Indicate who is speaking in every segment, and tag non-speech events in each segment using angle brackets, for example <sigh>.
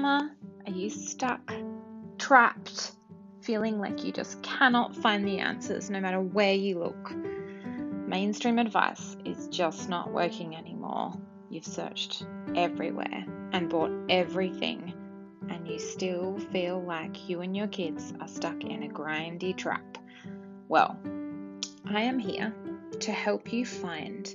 Speaker 1: mama? Are you stuck, trapped, feeling like you just cannot find the answers no matter where you look? Mainstream advice is just not working anymore. You've searched everywhere and bought everything, and you still feel like you and your kids are stuck in a grindy trap. Well, I am here to help you find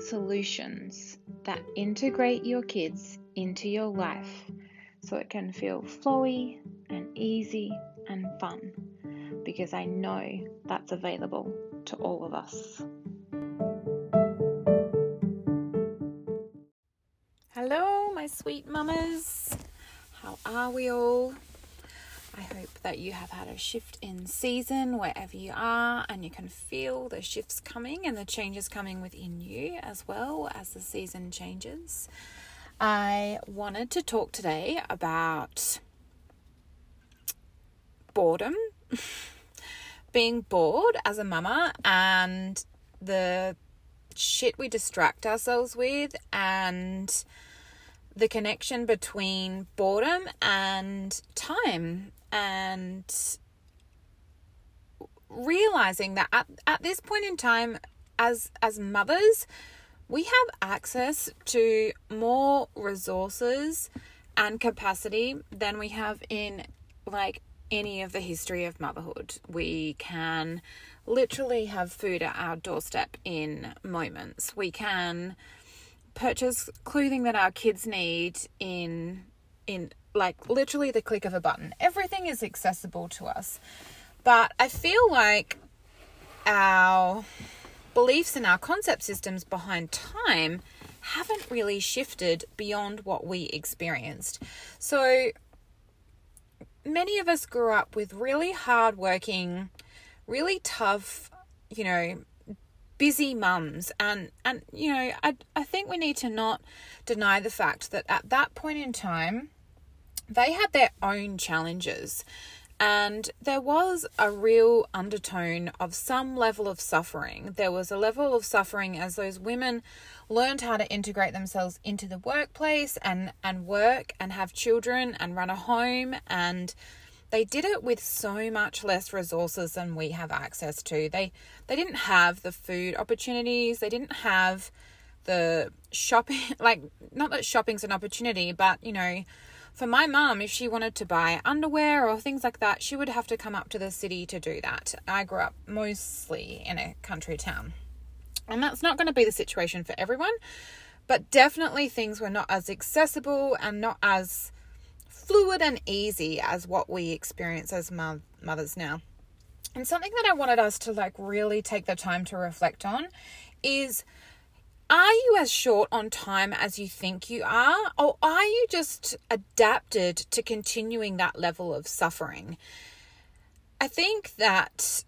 Speaker 1: solutions that integrate your kids into your life so it can feel flowy and easy and fun because I know that's available to all of us. Hello, my sweet mamas. How are we all? I hope that you have had a shift in season wherever you are and you can feel the shifts coming and the changes coming within you as well as the season changes. I wanted to talk today about boredom, <laughs> being bored as a mama, and the shit we distract ourselves with, and the connection between boredom and time, and realizing that at, at this point in time, as as mothers, we have access to more resources and capacity than we have in like any of the history of motherhood. We can literally have food at our doorstep in moments. We can purchase clothing that our kids need in in like literally the click of a button. Everything is accessible to us. But I feel like our beliefs and our concept systems behind time haven't really shifted beyond what we experienced. So many of us grew up with really hardworking, really tough, you know, busy mums and and you know, I I think we need to not deny the fact that at that point in time they had their own challenges and there was a real undertone of some level of suffering. There was a level of suffering as those women learned how to integrate themselves into the workplace and, and work and have children and run a home. And they did it with so much less resources than we have access to. They they didn't have the food opportunities, they didn't have the shopping <laughs> like not that shopping's an opportunity, but you know, for my mum, if she wanted to buy underwear or things like that, she would have to come up to the city to do that. I grew up mostly in a country town. And that's not going to be the situation for everyone, but definitely things were not as accessible and not as fluid and easy as what we experience as mo- mothers now. And something that I wanted us to like really take the time to reflect on is are you as short on time as you think you are? Or are you just adapted to continuing that level of suffering? I think that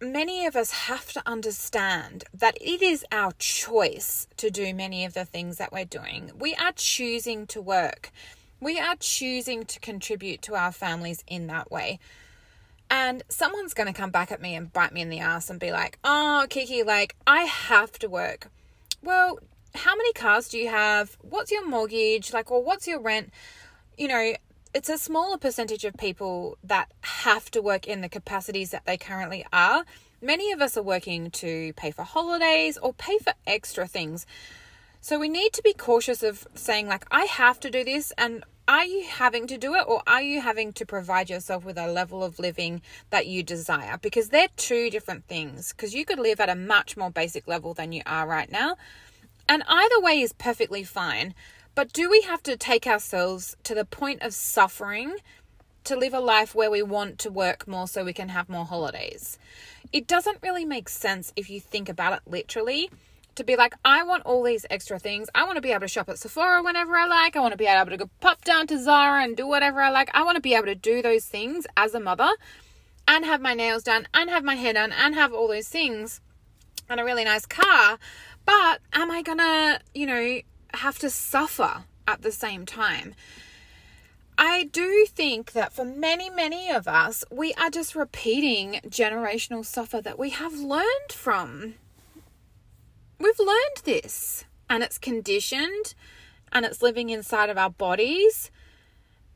Speaker 1: many of us have to understand that it is our choice to do many of the things that we're doing. We are choosing to work, we are choosing to contribute to our families in that way. And someone's going to come back at me and bite me in the ass and be like, oh, Kiki, like, I have to work well, how many cars do you have? What's your mortgage? Like, or what's your rent? You know, it's a smaller percentage of people that have to work in the capacities that they currently are. Many of us are working to pay for holidays or pay for extra things. So we need to be cautious of saying, like, I have to do this. And are you having to do it or are you having to provide yourself with a level of living that you desire? Because they're two different things. Because you could live at a much more basic level than you are right now. And either way is perfectly fine. But do we have to take ourselves to the point of suffering to live a life where we want to work more so we can have more holidays? It doesn't really make sense if you think about it literally to be like, I want all these extra things. I want to be able to shop at Sephora whenever I like. I want to be able to go pop down to Zara and do whatever I like. I want to be able to do those things as a mother and have my nails done and have my hair done and have all those things and a really nice car. But am I gonna, you know, have to suffer at the same time? I do think that for many, many of us, we are just repeating generational suffer that we have learned from we've learned this and it's conditioned and it's living inside of our bodies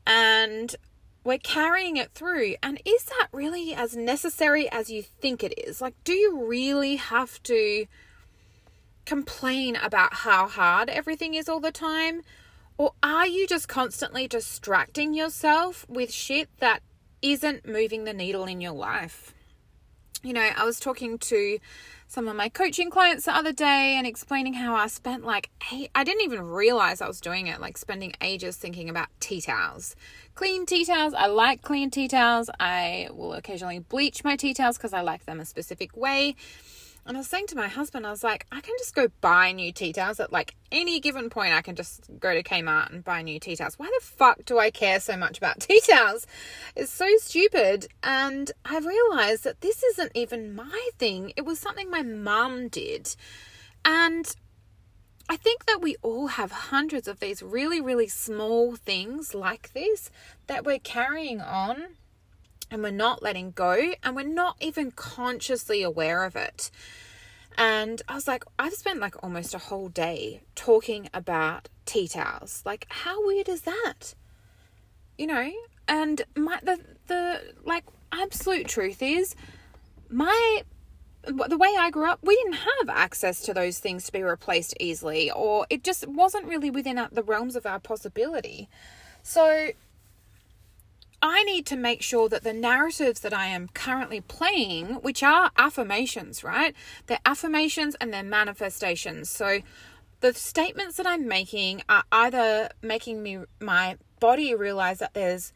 Speaker 1: and we're carrying it through. And is that really as necessary as you think it is? Like, do you really have to complain about how hard everything is all the time? Or are you just constantly distracting yourself with shit that isn't moving the needle in your life? You know, I was talking to some of my coaching clients the other day and explaining how I spent like eight, I didn't even realize I was doing it, like spending ages thinking about tea towels. Clean tea towels. I like clean tea towels. I will occasionally bleach my tea towels because I like them a specific way. And I was saying to my husband, I was like, I can just go buy new tea towels at like any given point. I can just go to Kmart and buy new tea towels. Why the fuck do I care so much about <laughs> tea towels? It's so stupid. And I realized that this isn't even my thing. It was something my mum did. And I think that we all have hundreds of these really, really small things like this that we're carrying on and we're not letting go and we're not even consciously aware of it. And I was like, I've spent like almost a whole day talking about tea towels. Like, how weird is that? You know? And my the the like absolute truth is my the way I grew up, we didn't have access to those things to be replaced easily, or it just wasn't really within the realms of our possibility. So I need to make sure that the narratives that I am currently playing, which are affirmations, right? They're affirmations and they're manifestations. So the statements that I'm making are either making me my body realize that there's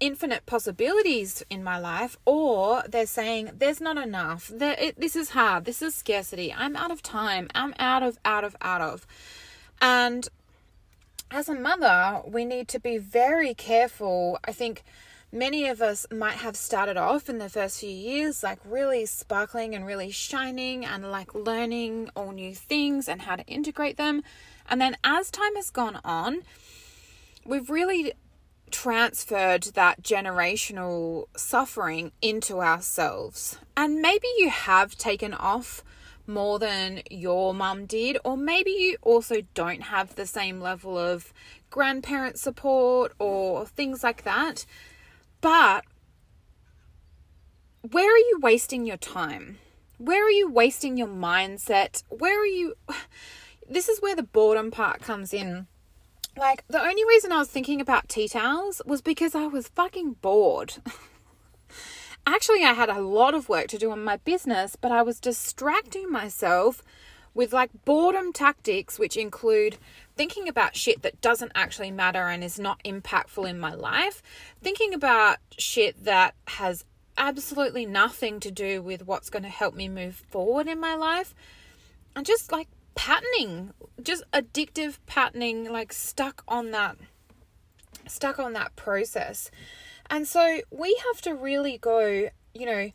Speaker 1: infinite possibilities in my life or they're saying there's not enough. There, this is hard. This is scarcity. I'm out of time. I'm out of out of out of. And as a mother, we need to be very careful. I think many of us might have started off in the first few years like really sparkling and really shining and like learning all new things and how to integrate them. And then as time has gone on, we've really transferred that generational suffering into ourselves. And maybe you have taken off more than your mum did, or maybe you also don't have the same level of grandparent support or things like that. But where are you wasting your time? Where are you wasting your mindset? Where are you? <sighs> This is where the boredom part comes in. Like, the only reason I was thinking about tea towels was because I was fucking bored. <laughs> Actually, I had a lot of work to do on my business, but I was distracting myself with like boredom tactics, which include thinking about shit that doesn't actually matter and is not impactful in my life, thinking about shit that has absolutely nothing to do with what's going to help me move forward in my life, and just like patterning, just addictive patterning, like stuck on that, stuck on that process. And so we have to really go, you know, am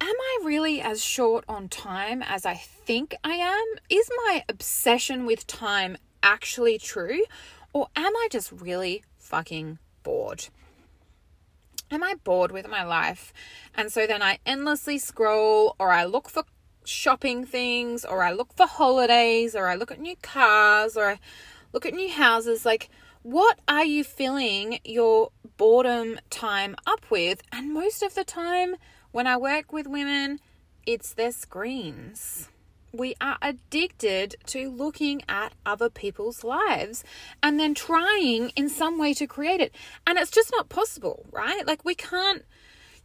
Speaker 1: I really as short on time as I think I am? Is my obsession with time actually true? Or am I just really fucking bored? Am I bored with my life? And so then I endlessly scroll or I look for shopping things or I look for holidays or I look at new cars or I look at new houses. Like, what are you filling your boredom time up with? And most of the time, when I work with women, it's their screens. We are addicted to looking at other people's lives and then trying in some way to create it. And it's just not possible, right? Like, we can't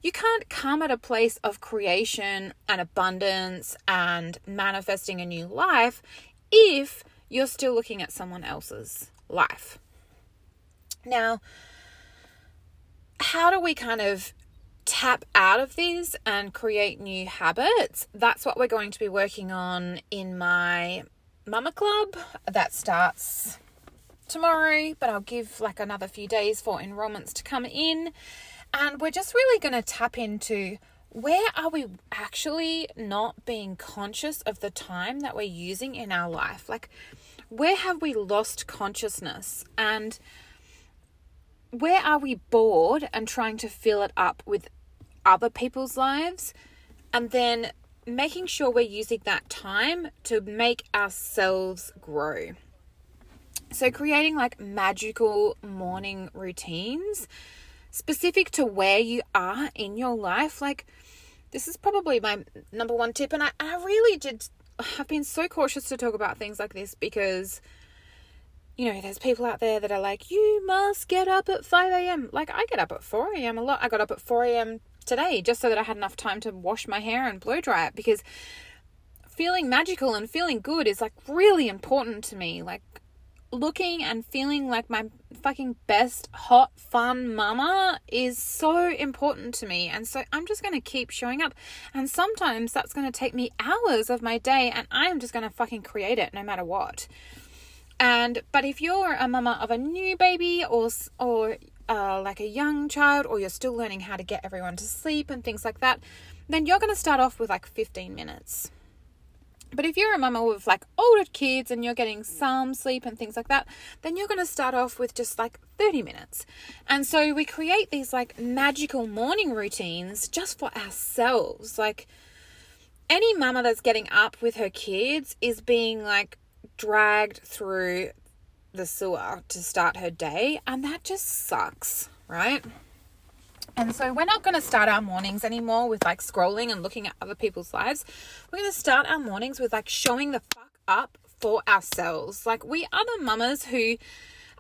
Speaker 1: you can't come at a place of creation and abundance and manifesting a new life if you're still looking at someone else's life. Now, how do we kind of tap out of these and create new habits? That's what we're going to be working on in my Mama Clubbe that starts tomorrow, but I'll give like another few days for enrollments to come in. And we're just really going to tap into where are we actually not being conscious of the time that we're using in our life? Like, where have we lost consciousness? And where are we bored and trying to fill it up with other people's lives and then making sure we're using that time to make ourselves grow. So, creating like magical morning routines specific to where you are in your life. Like, this is probably my number one tip. And I, I really did, I've been so cautious to talk about things like this because, you know, there's people out there that are like, you must get up at 5 a.m. Like, I get up at 4 a.m. a lot. I got up at 4 a.m. today just so that I had enough time to wash my hair and blow dry it because feeling magical and feeling good is like really important to me. Like, looking and feeling like my fucking best hot fun mama is so important to me and so I'm just going to keep showing up and sometimes that's going to take me hours of my day and I am just going to fucking create it no matter what. And but if you're a mama of a new baby or or uh, like a young child or you're still learning how to get everyone to sleep and things like that, then you're going to start off with like 15 minutes but if you're a mama with like older kids and you're getting some sleep and things like that, then you're going to start off with just like 30 minutes. And so we create these like magical morning routines just for ourselves. Like any mama that's getting up with her kids is being like dragged through the sewer to start her day, and that just sucks, right? And so we're not going to start our mornings anymore with like scrolling and looking at other people's lives. We're going to start our mornings with like showing the fuck up for ourselves. Like we are the mamas who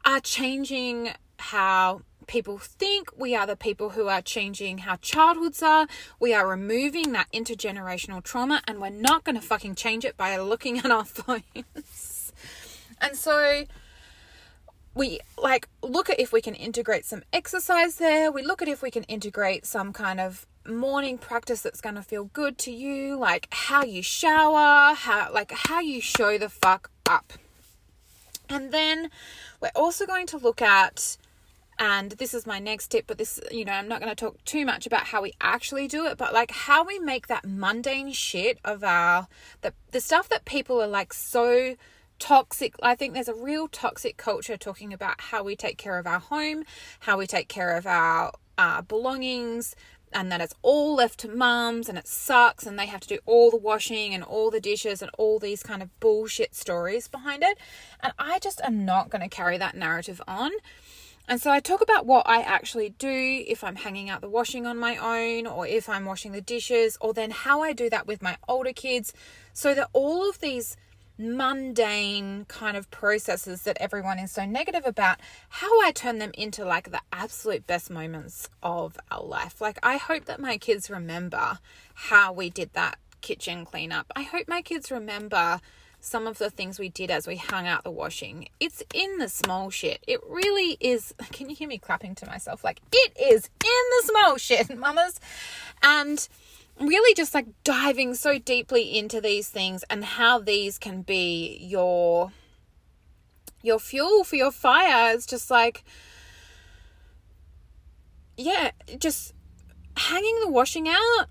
Speaker 1: are changing how people think. We are the people who are changing how childhoods are. We are removing that intergenerational trauma and we're not going to fucking change it by looking at our <laughs> phones. And so we like look at if we can integrate some exercise there. We look at if we can integrate some kind of morning practice that's going to feel good to you, like how you shower, how like how you show the fuck up. And then we're also going to look at and this is my next tip but this you know i'm not going to talk too much about how we actually do it but like how we make that mundane shit of our the, the stuff that people are like so toxic i think there's a real toxic culture talking about how we take care of our home how we take care of our uh, belongings and that it's all left to mums and it sucks and they have to do all the washing and all the dishes and all these kind of bullshit stories behind it. And i just am not going to carry that narrative on. And so I talk about what I actually do if I'm hanging out the washing on my own or if I'm washing the dishes, or then how I do that with my older kids, so that all of these mundane kind of processes that everyone is so negative about, how I turn them into like the absolute best moments of our life. Like, I hope that my kids remember how we did that kitchen cleanup. I hope my kids remember some of the things we did as we hung out the washing. It's in the small shit. It really is. <laughs> Can you hear me clapping to myself? Like, it is in the small shit, <laughs> mamas. And really just like diving so deeply into these things and how these can be your your fuel for your fire it's just like yeah just hanging the washing out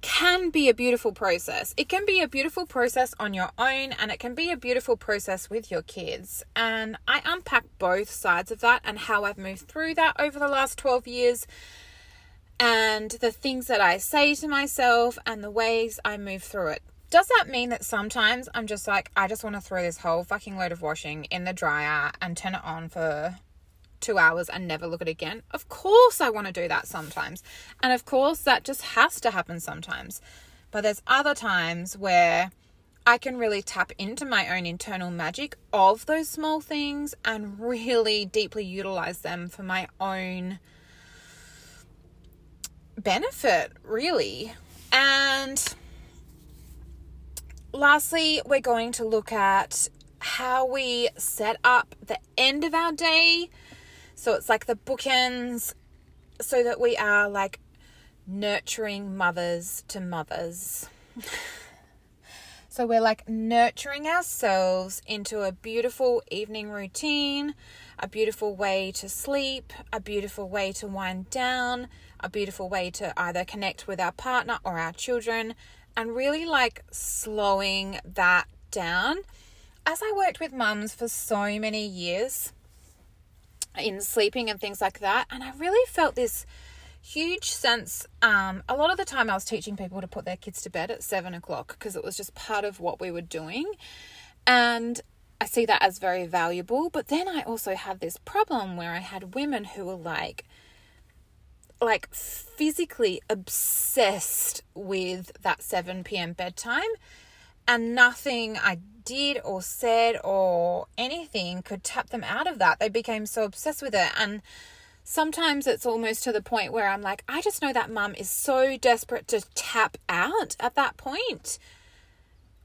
Speaker 1: can be a beautiful process. It can be a beautiful process on your own and it can be a beautiful process with your kids. And I unpack both sides of that and how I've moved through that over the last 12 years and the things that I say to myself and the ways I move through it. Does that mean that sometimes I'm just like, I just want to throw this whole fucking load of washing in the dryer and turn it on for two hours and never look at it again? Of course, I want to do that sometimes. And of course, that just has to happen sometimes. But there's other times where I can really tap into my own internal magic of those small things and really deeply utilize them for my own benefit, really. And lastly, we're going to look at how we set up the end of our day. So it's like the bookends, so that we are like nurturing mothers to mothers. <laughs> so we're like nurturing ourselves into a beautiful evening routine, a beautiful way to sleep, a beautiful way to wind down, a beautiful way to either connect with our partner or our children and really like slowing that down. As I worked with mums for so many years in sleeping and things like that, and I really felt this huge sense. Um, a lot of the time, I was teaching people to put their kids to bed at seven o'clock because it was just part of what we were doing. And I see that as very valuable. But then I also had this problem where I had women who were like, like physically obsessed with that 7 p.m. bedtime, and nothing I did or said or anything could tap them out of that. They became so obsessed with it. And sometimes it's almost to the point where I'm like, I just know that mum is so desperate to tap out at that point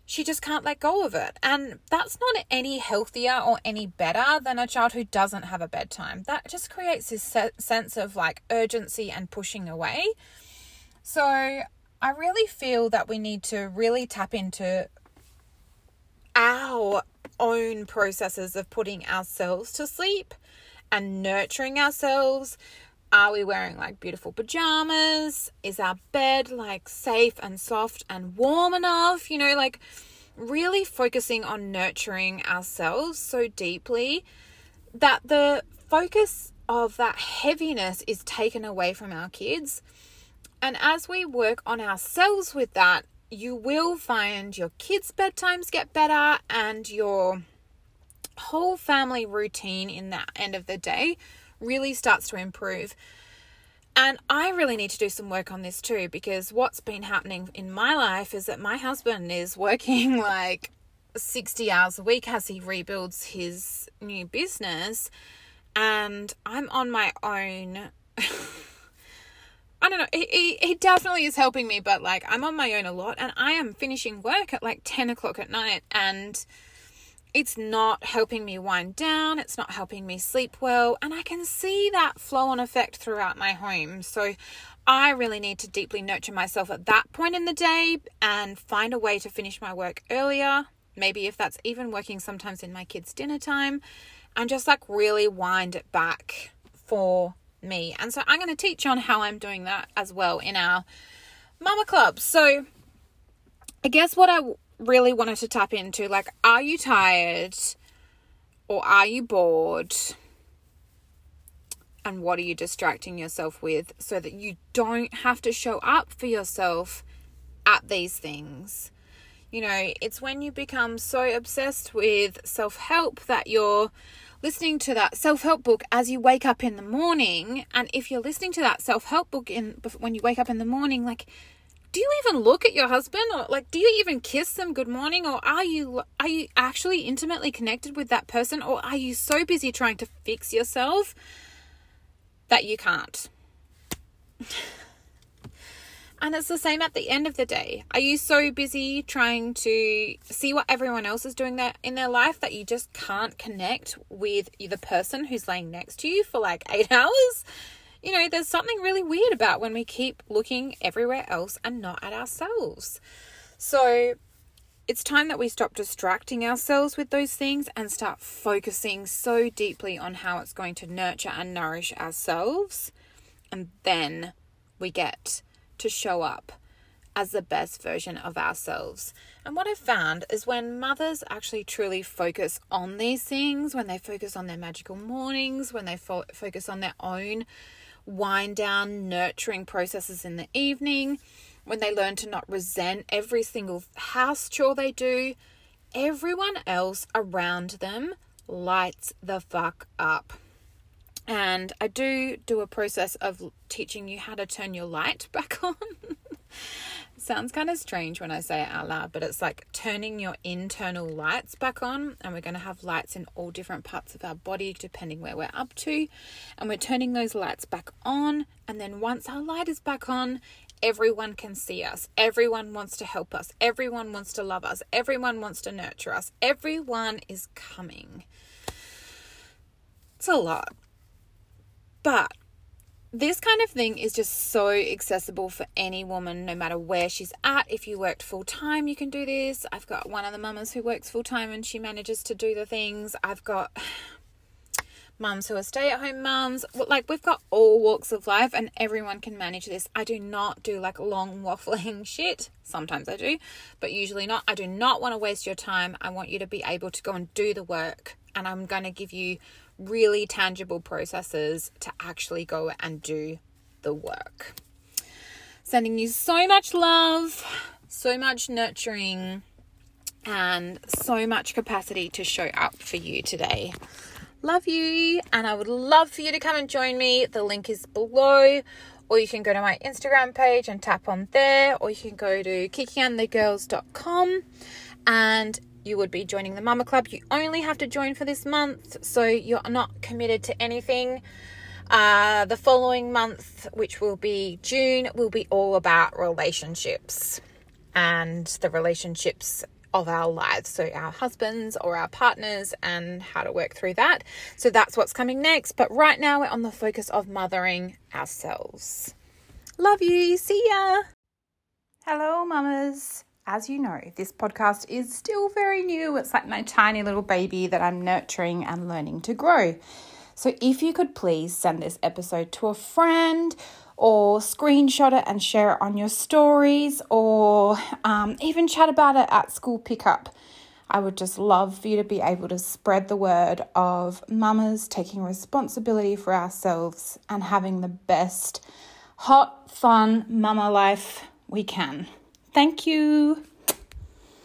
Speaker 1: she just can't let go of it. And that's not any healthier or any better than a child who doesn't have a bedtime. That just creates this sense of like urgency and pushing away. So I really feel that we need to really tap into our own processes of putting ourselves to sleep and nurturing ourselves. Are we wearing like beautiful pajamas? Is our bed like safe and soft and warm enough? You know, like really focusing on nurturing ourselves so deeply that the focus of that heaviness is taken away from our kids. And as we work on ourselves with that, you will find your kids' bedtimes get better and your whole family routine in that end of the day really starts to improve. And I really need to do some work on this too because what's been happening in my life is that my husband is working <laughs> like 60 hours a week as he rebuilds his new business. And I'm on my own. <laughs> I don't know. He, he, definitely is helping me, but like I'm on my own a lot and I am finishing work at like 10 o'clock at night and it's not helping me wind down, it's not helping me sleep well, and I can see that flow on effect throughout my home. So I really need to deeply nurture myself at that point in the day and find a way to finish my work earlier. Maybe if that's even working sometimes in my kids' dinner time, and just like really wind it back for me. And so I'm going to teach on how I'm doing that as well in our Mama Clubbe. So I guess what I really wanted to tap into like, are you tired or are you bored? And what are you distracting yourself with so that you don't have to show up for yourself at these things? You know, it's when you become so obsessed with self help that you're listening to that self help book as you wake up in the morning. And if you're listening to that self help book in when you wake up in the morning, like do you even look at your husband? Or like do you even kiss them good morning? Or are you are you actually intimately connected with that person? Or are you so busy trying to fix yourself that you can't? And it's the same at the end of the day. Are you so busy trying to see what everyone else is doing there in their life that you just can't connect with the person who's laying next to you for like 8 <laughs> hours you know, there's something really weird about when we keep looking everywhere else and not at ourselves. So it's time that we stop distracting ourselves with those things and start focusing so deeply on how it's going to nurture and nourish ourselves. And then we get to show up as the best version of ourselves. And what I've found is when mothers actually truly focus on these things, when they focus on their magical mornings, when they fo- focus on their own wind down, nurturing processes in the evening, when they learn to not resent every single house chore they do, everyone else around them lights the fuck up. And I do do a process of teaching you how to turn your light <laughs> back on. Sounds kind of strange when I say it out loud, but it's like turning your internal lights back on. And we're going to have lights in all different parts of our body, depending where we're up to. And we're turning those lights back on. And then once our light is back on, everyone can see us. Everyone wants to help us. Everyone wants to love us. Everyone wants to nurture us. Everyone is coming. It's a lot. But this kind of thing is just so accessible for any woman, no matter where she's at. If you worked full time, you can do this. I've got one of the mamas who works full time and she manages to do the things. I've got <sighs> mums who are stay at home mums. Like, we've got all walks of life and everyone can manage this. I do not do like long <laughs> waffling shit. Sometimes I do, but usually not. I do not want to waste your time. I want you to be able to go and do the work. And I'm going to give you really tangible processes to actually go and do the work. Sending you so much love, so much nurturing, and so much capacity to show up for you today. Love you, and I would love for you to come and join me. The link is below, or you can go to my Instagram page and tap on there, or you can go to kikiandthegirls.com and you would be joining the Mama Clubbe. You only have to join for this month, so you're not committed to anything. Uh, the following month, which will be June, will be all about relationships and the relationships of our lives. So, our husbands or our partners, and how to work through that. So, that's what's coming next. But right now, we're on the focus of mothering ourselves. Love you. See ya. Hello, mamas. As you know, this podcast is still very new. It's like my tiny little baby that I'm nurturing and learning to grow. So, if you could please send this episode to a friend or screenshot it and share it on your stories or um, even chat about it at school pickup. I would just love for you to be able to spread the word of mamas taking responsibility for ourselves and having the best, hot, fun mama life we can. Thank you.